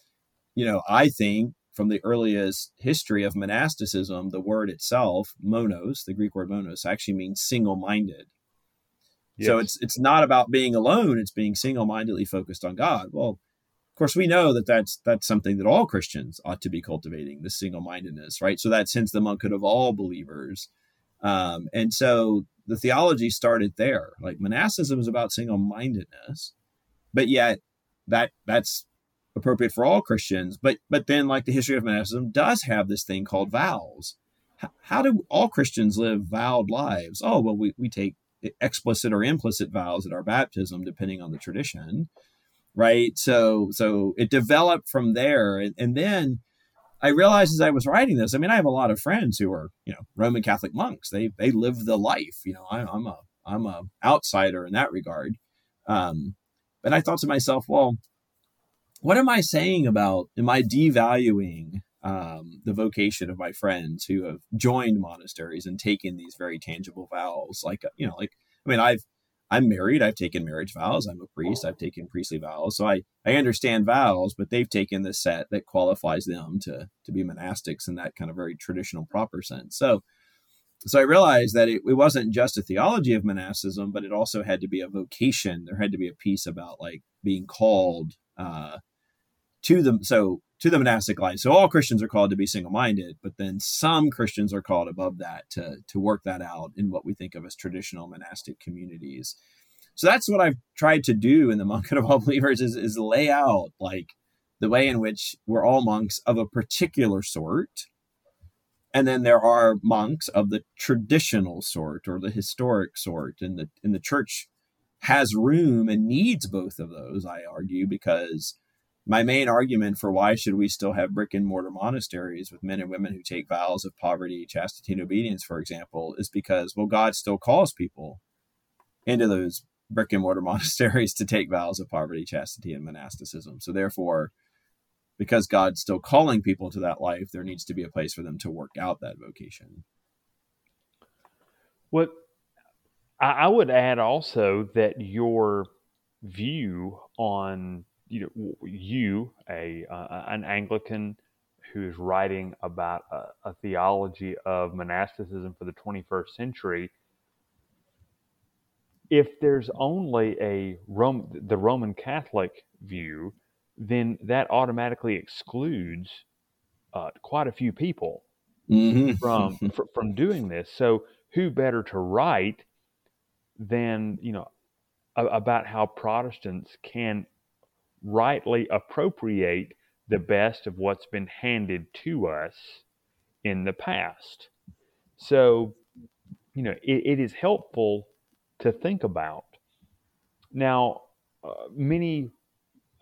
you know, I think from the earliest history of monasticism, the word itself, monos, the Greek word monos, actually means single-minded. Yes. So it's it's not about being alone; it's being single-mindedly focused on God. Well, of course, we know that that's that's something that all Christians ought to be cultivating: the single-mindedness, right? So that's hence the monkhood of all believers. Um, and so the theology started there. Like monasticism is about single-mindedness, but yet that that's appropriate for all Christians. But but then, like the history of monasticism, does have this thing called vows. How, how do all Christians live vowed lives? Oh well, we we take explicit or implicit vows at our baptism, depending on the tradition, right? So so it developed from there, and, and then. I realized as I was writing this, I mean, I have a lot of friends who are, you know, Roman Catholic monks. They they live the life. You know, I, I'm a I'm a outsider in that regard. Um, but I thought to myself, well, what am I saying about, am I devaluing um, the vocation of my friends who have joined monasteries and taken these very tangible vows? Like, uh, you know, like, I mean, I've, I'm married. I've taken marriage vows. I'm a priest. I've taken priestly vows. So I, I understand vows, but they've taken the set that qualifies them to, to be monastics in that kind of very traditional proper sense. So, so I realized that it, it wasn't just a theology of monasticism, but it also had to be a vocation. There had to be a piece about like being called uh, to the so to the monastic life. So all Christians are called to be single-minded, but then some Christians are called above that to to work that out in what we think of as traditional monastic communities. So that's what I've tried to do in the Monkhood of All Believers is, is lay out like the way in which we're all monks of a particular sort. And then there are monks of the traditional sort or the historic sort. And the and the church has room and needs both of those, I argue, because my main argument for why should we still have brick and mortar monasteries with men and women who take vows of poverty, chastity, and obedience, for example, is because well, God still calls people into those brick and mortar monasteries to take vows of poverty, chastity, and monasticism. So therefore, because God's still calling people to that life, there needs to be a place for them to work out that vocation. What I would add also that your view on you know you a uh, an Anglican who's writing about a, a, theology of monasticism for the 21st century if there's only a Rome, the Roman Catholic view then that automatically excludes uh, quite a few people mm-hmm. from from doing this so who better to write than you know about how Protestants can rightly appropriate the best of what's been handed to us in the past. So, you know, it, it is helpful to think about. Now, uh, many,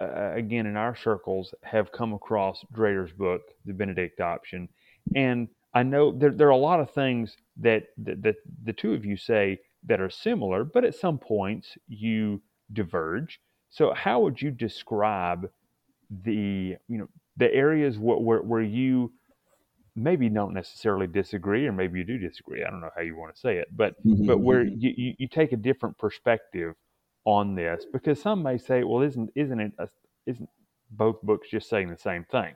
uh, again, in our circles, have come across Dreher's book, The Benedict Option. And I know there, there are a lot of things that, that, that the two of you say that are similar, but at some points you diverge. So, how would you describe the you know the areas where, where, where you maybe don't necessarily disagree, or maybe you do disagree? I don't know how you want to say it, but mm-hmm. but where mm-hmm. you, you, you, take a different perspective on this, because some may say, well, isn't isn't it a, isn't both books just saying the same thing?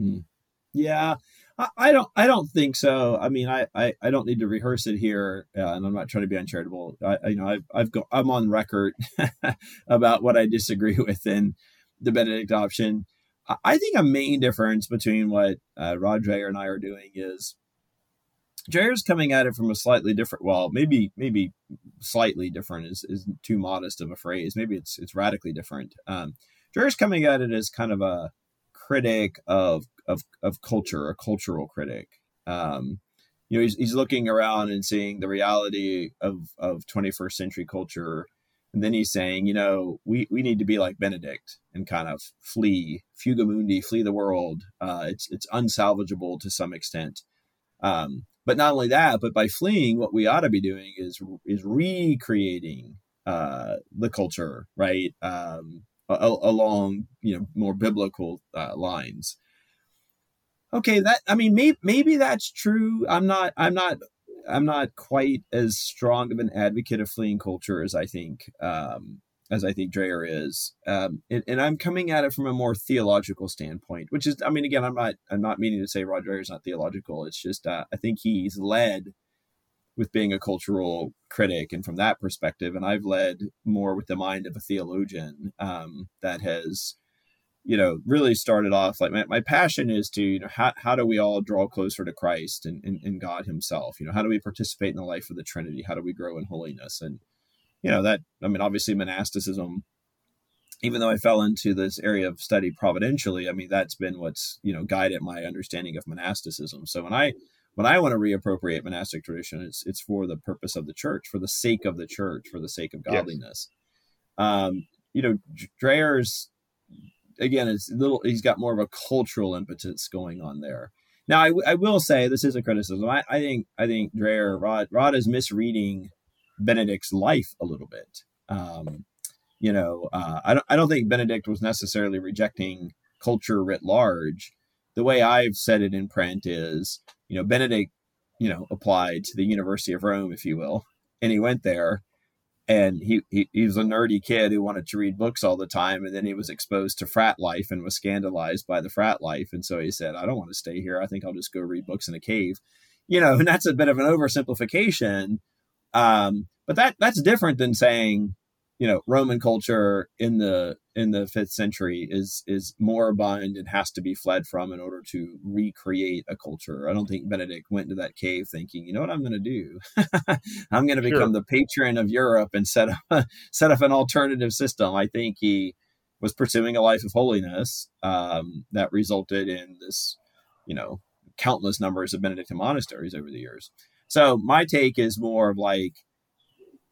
Mm. Yeah, I, don't. I don't think so. I mean, I, I, I don't need to rehearse it here, uh, and I'm not trying to be uncharitable. I, I you know, I've, I've go, I'm on record about what I disagree with in the Benedict option. I, I think a main difference between what uh, Rod Dreher and I are doing is Dreher's coming at it from a slightly different. Well, maybe maybe slightly different is, is too modest of a phrase. Maybe it's it's radically different. Um, Dreher's coming at it as kind of a critic of of of culture, a cultural critic. Um, you know, he's, he's looking around and seeing the reality of of 21st century culture And then he's saying, you know, we, we need to be like Benedict and kind of flee, fuga mundi, flee the world. Uh, it's it's unsalvageable to some extent. Um, but not only that, but by fleeing, what we ought to be doing is is recreating uh, the culture, right, um, along you know more biblical uh, lines. Okay, that I mean, maybe maybe that's true. I'm not. I'm not I'm not quite as strong of an advocate of fleeing culture as I think um, as I think Dreher is, um, and, and, I'm coming at it from a more theological standpoint, which is, I mean, again, I'm not I'm not meaning to say Rod Dreher is not theological. It's just uh, I think he's led with being a cultural critic, and from that perspective, and I've led more with the mind of a theologian um, that has you know, really started off like my, my passion is to, you know, how, how do we all draw closer to Christ and, and, and God himself? You know, how do we participate in the life of the Trinity? How do we grow in holiness? And, you know, that, I mean, obviously monasticism, even though I fell into this area of study providentially, I mean, that's been what's, you know, guided my understanding of monasticism. So when I, when I want to reappropriate monastic tradition, it's, it's for the purpose of the church, for the sake of the church, for the sake of godliness. Yes. Um, you know, Dreher's again, it's little. He's got more of a cultural impetus going on there. Now, I, I will say this is a criticism. I, I think I think Dreher Rod Rod is misreading Benedict's life a little bit. Um, you know, uh, I don't I don't think Benedict was necessarily rejecting culture writ large. The way I've said it in print is, you know, Benedict, you know, applied to the University of Rome, if you will, and he went there and he, he, he was a nerdy kid who wanted to read books all the time and then he was exposed to frat life and was scandalized by the frat life and so he said i don't want to stay here. I think i'll just go read books in a cave. You know and that's a bit of an oversimplification um, but that that's different than saying you know roman culture in the in the fifth century is is moribund and has to be fled from in order to recreate a culture. I don't think benedict went into that cave thinking you know what i'm going to do? I'm going to become the patron of europe and set up set up an alternative system. I think he was pursuing a life of holiness um, that resulted in this you know countless numbers of benedictine monasteries over the years. So my take is more of like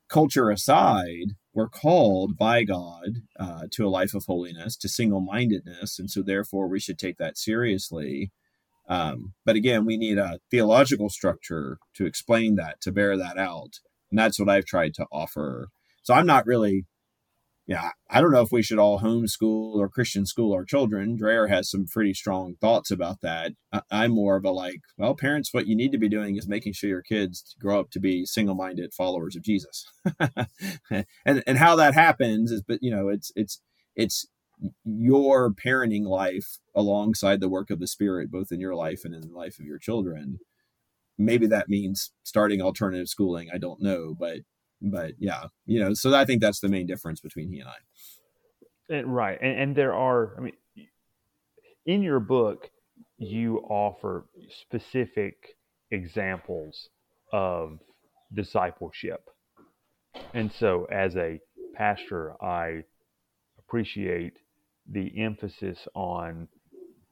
culture aside we're called by God uh, to a life of holiness, to single mindedness. And so, therefore, we should take that seriously. Um, but again, we need a theological structure to explain that, to bear that out. And that's what I've tried to offer. So, I'm not really yeah, I don't know if we should all homeschool or Christian school our children. Dreher has some pretty strong thoughts about that. I, am more of a like, well, parents, what you need to be doing is making sure your kids grow up to be single-minded followers of Jesus. and and how that happens is, but you know, it's it's it's your parenting life alongside the work of the Spirit, both in your life and in the life of your children. Maybe that means starting alternative schooling. I don't know, but but yeah, you know, so I think that's the main difference between he and I. And, right, and, and there are, I mean, in your book, you offer specific examples of discipleship, and so as a pastor, I appreciate the emphasis on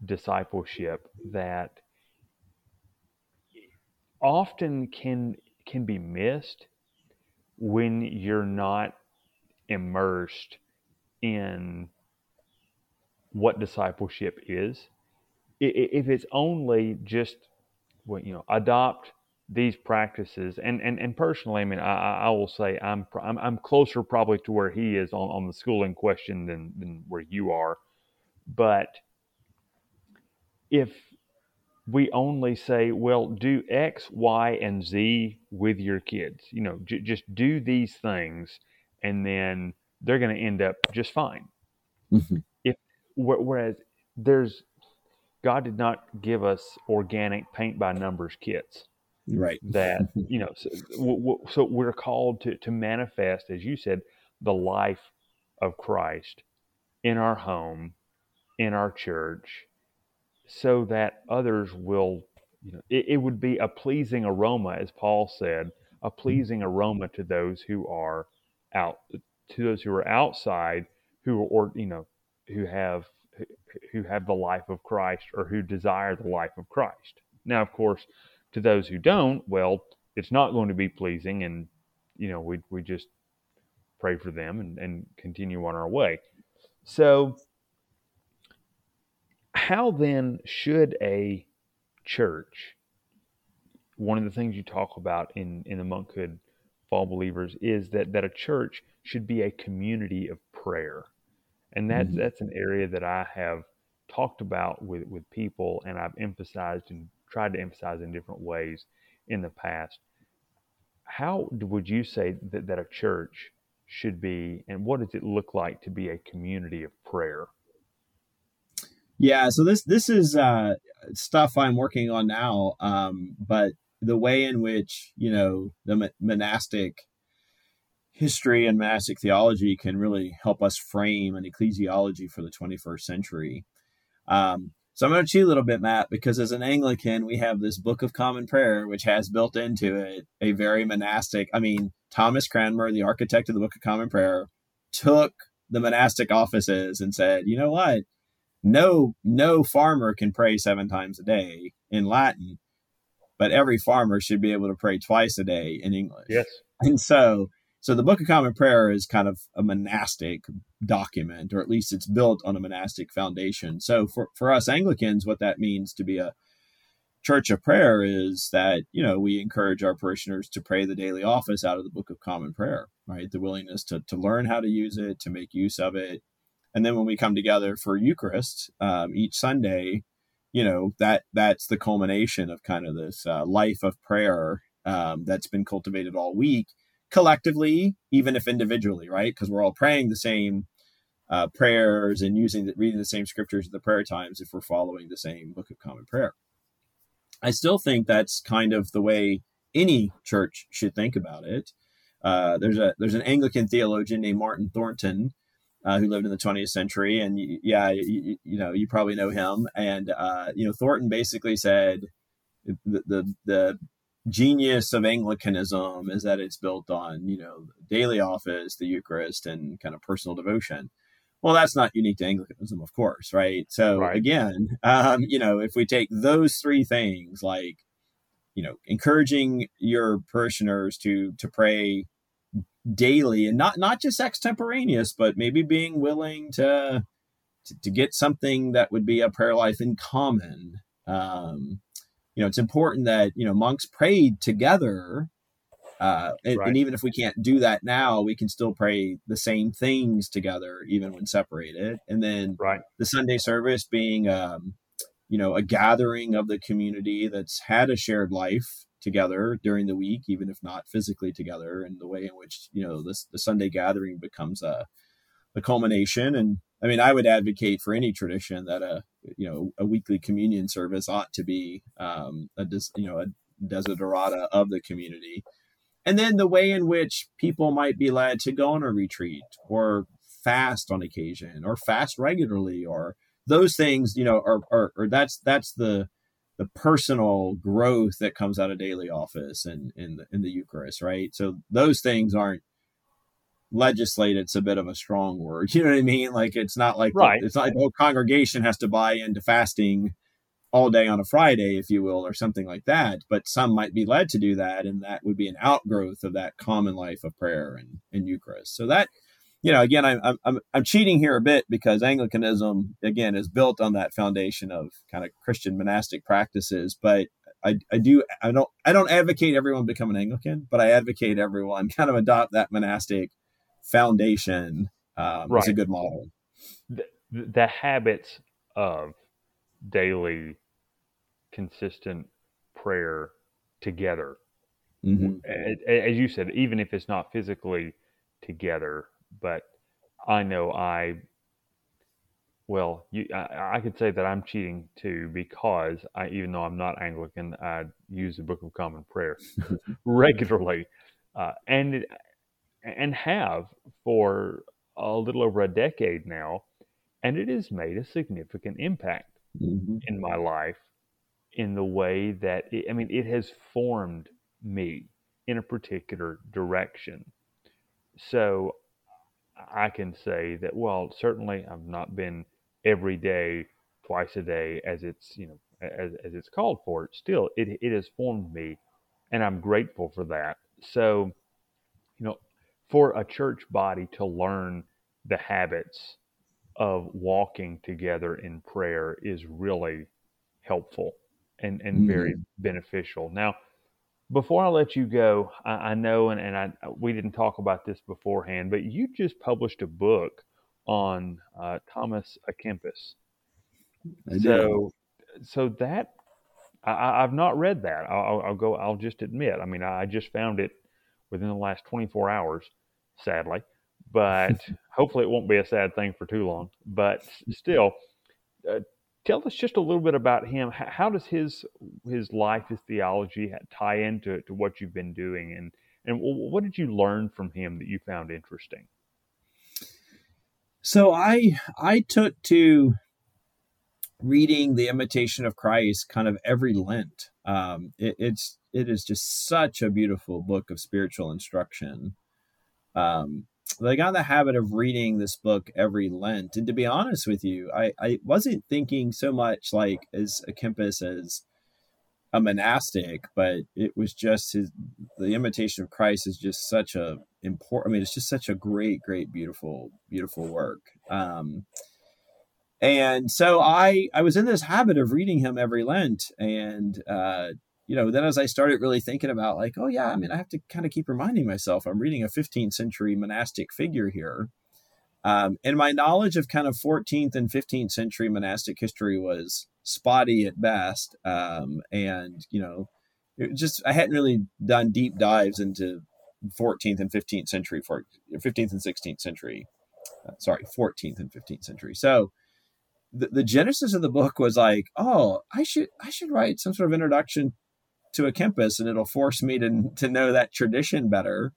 discipleship that often can can be missed when you're not immersed in what discipleship is. If it's only just, you know, adopt these practices, and and, and personally, I mean, I, I will say I'm, I'm I'm closer probably to where he is on, on the schooling question than than where you are, but if we only say, well, do X, Y, and Z with your kids. You know, j- just do these things, and then they're going to end up just fine. Mm-hmm. If whereas there's God did not give us organic paint by numbers kits, right? That you know, so, w- so we're called to to manifest, as you said, the life of Christ in our home, in our church, so that others will, you know, it, it would be a pleasing aroma, as Paul said, a mm-hmm. pleasing aroma to those who are out, to those who are outside, who or you know, who have who have the life of Christ or who desire the life of Christ. Now, of course, to those who don't, well, it's not going to be pleasing, and you know, we we just pray for them and, and continue on our way. So, how then should a church? One of the things you talk about in in the monkhood of all believers is that that a church should be a community of prayer, and that's mm-hmm. that's an area that I have talked about with with people, and I've emphasized and tried to emphasize in different ways in the past. How would you say that, that a church should be, and what does it look like to be a community of prayer? Yeah, so this this is uh, stuff I'm working on now, um, but the way in which you know the monastic history and monastic theology can really help us frame an ecclesiology for the 21st century. Um, so I'm going to cheat a little bit, Matt, because as an Anglican, we have this Book of Common Prayer, which has built into it a very monastic. I mean, Thomas Cranmer, the architect of the Book of Common Prayer, took the monastic offices and said, you know what? No, no farmer can pray seven times a day in Latin, but every farmer should be able to pray twice a day in English. Yes. And so so the Book of Common Prayer is kind of a monastic document, or at least it's built on a monastic foundation. So for, for us Anglicans, what that means to be a church of prayer is that, you know, we encourage our parishioners to pray the daily office out of the Book of Common Prayer, right? The willingness to, to learn how to use it, to make use of it. And then when we come together for Eucharist um, each Sunday, you know, that that's the culmination of kind of this uh, life of prayer um, that's been cultivated all week collectively, even if individually, right? Because we're all praying the same uh, prayers and using the, reading the same scriptures at the prayer times if we're following the same Book of Common Prayer. I still think that's kind of the way any church should think about it. Uh, there's a there's an Anglican theologian named Martin Thornton uh, who lived in the 20th century, and yeah, you, you, know you probably know him. And uh, you know Thornton basically said the, the the genius of Anglicanism is that it's built on, you know, daily office, the Eucharist, and kind of personal devotion. Well, that's not unique to Anglicanism, of course, right? So right. again, um, you know, if we take those three things, like, you know, encouraging your parishioners to to pray daily, and not not just extemporaneous, but maybe being willing to to, to get something that would be a prayer life in common. Um, you know, it's important that, you know, monks prayed together. Uh, and, right. and, even if we can't do that now, we can still pray the same things together, even when separated. And then right. the Sunday service being, um, you know, a gathering of the community that's had a shared life together during the week, even if not physically together, and the way in which you know this the Sunday gathering becomes a the culmination. And I mean, I would advocate for any tradition that a you know a weekly communion service ought to be um, a des, you know a desiderata of the community, and then the way in which people might be led to go on a retreat or fast on occasion or fast regularly or those things you know are, are, are that's that's the the personal growth that comes out of daily office and in the, in the Eucharist, right? So those things aren't legislate it's a bit of a strong word you know what i mean like it's not like right. it's not like the whole congregation has to buy into fasting all day on a friday if you will or something like that but some might be led to do that and that would be an outgrowth of that common life of prayer and, and eucharist so that you know again I'm, I'm i'm cheating here a bit because anglicanism again is built on that foundation of kind of christian monastic practices but I, I do I don't I don't advocate everyone become an Anglican, but I advocate everyone kind of adopt that monastic foundation um, right. is a good model. The, the habits of daily, consistent prayer together. Mm-hmm. As you said, even if it's not physically together, but I know I, well, you, I, I, could say that I'm cheating too because I, even though I'm not Anglican, I use the Book of Common Prayer regularly, uh, and it, and have for a little over a decade now. And it has made a significant impact mm-hmm. in my life in the way that, it, I mean, it has formed me in a particular direction. So I can say that, well, certainly I've not been every day, twice a day as it's, you know, as, as it's called for. Still, it, it has formed me and I'm grateful for that. So, you know, for a church body to learn the habits of walking together in prayer is really helpful and, and mm-hmm. very beneficial. Now, before I let you go, I, I know, and, and I, we didn't talk about this beforehand, but you just published a book on uh, Thomas à Kempis. so, so that I, have not read that. I'll, I'll, go. I'll just admit. I mean, I just found it within the last 24 hours, sadly. But hopefully, it won't be a sad thing for too long. But still, uh, tell us just a little bit about him. How does his his life, his theology, tie into to what you've been doing, and and what did you learn from him that you found interesting? So I I took to reading the Imitation of Christ kind of every Lent. Um, it, it's it is just such a beautiful book of spiritual instruction. Um, I got in the habit of reading this book every Lent. And to be honest with you, I, I wasn't thinking so much like as à Kempis as a monastic, but it was just his the imitation of Christ is just such a important I mean, it's just such a great, great, beautiful, beautiful work. Um and so I I was in this habit of reading him every Lent and uh you know, then as I started really thinking about like, oh yeah, I mean, I have to kind of keep reminding myself I'm reading a 15th century monastic figure here. Um, and my knowledge of kind of 14th and 15th century monastic history was spotty at best. Um, and, you know, just, I hadn't really done deep dives into 14th and 15th century, for 15th and 16th century, uh, sorry, 14th and 15th century. So, the, the genesis of the book was like, oh, I should I should write some sort of introduction to à Kempis and it'll force me to, to know that tradition better.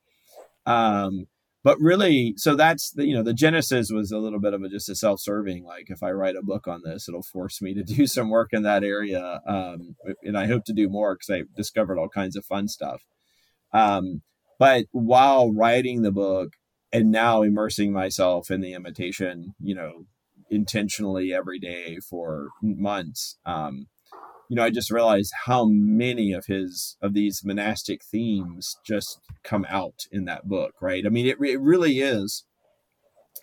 Um, but really, so that's the, you know, the Genesis was a little bit of a, just a self-serving, like if I write a book on this, it'll force me to do some work in that area. Um, and I hope to do more because I discovered all kinds of fun stuff. Um, but while writing the book and now immersing myself in the imitation, you know, intentionally every day for months, um, you know, I just realized how many of his of these monastic themes just come out in that book, right? I mean, it, it really is.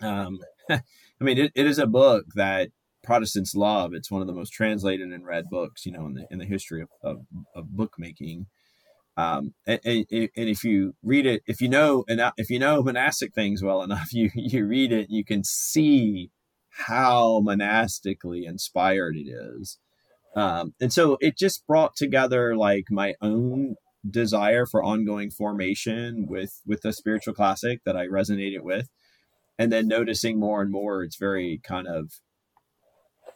Um, I mean, it, it is a book that Protestants love. It's one of the most translated and read books, you know, in the in the history of of, of bookmaking. Um, and, and, and, if you read it, if you know enough, if you know monastic things well enough, you you read it, you can see how monastically inspired it is. Um, and so it just brought together like my own desire for ongoing formation with with the spiritual classic that I resonated with, and then noticing more and more it's very kind of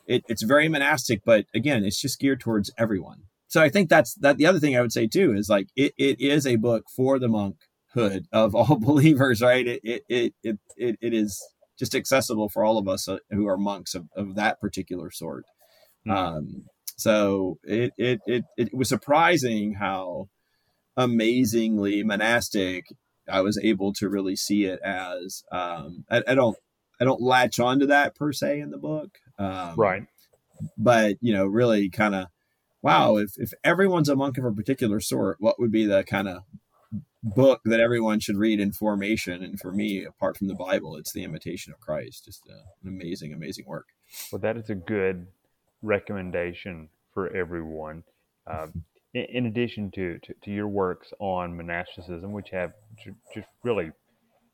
it, it's very monastic, but again, it's just geared towards everyone. So I think that's that. The other thing I would say too is like it, it is a book for the monkhood of all believers, right? It it it it, it, it is just accessible for all of us uh, who are monks of, of that particular sort. Mm-hmm. Um, so it, it, it, it was surprising how amazingly monastic I was able to really see it as. Um, I, I, don't I don't latch onto that per se in the book, um, right? But you know, really kind of wow. If if everyone's a monk of a particular sort, what would be the kind of book that everyone should read in formation? And for me, apart from the Bible, it's the Imitation of Christ. Just uh, an amazing, amazing work. Well, that is a good recommendation for everyone. Um, in, in, addition to, to, to, your works on monasticism, which have just really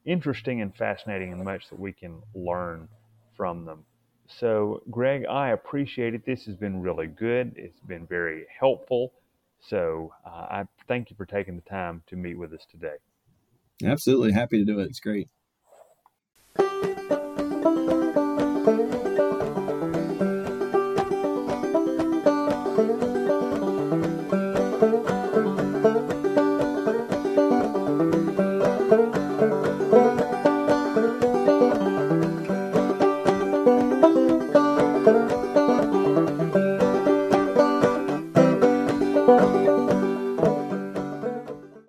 interesting and fascinating and much that we can learn from them. So, Greg, I appreciate it. This has been really good. It's been very helpful. So, uh, I thank you for taking the time to meet with us today. Absolutely. Happy to do it. It's great.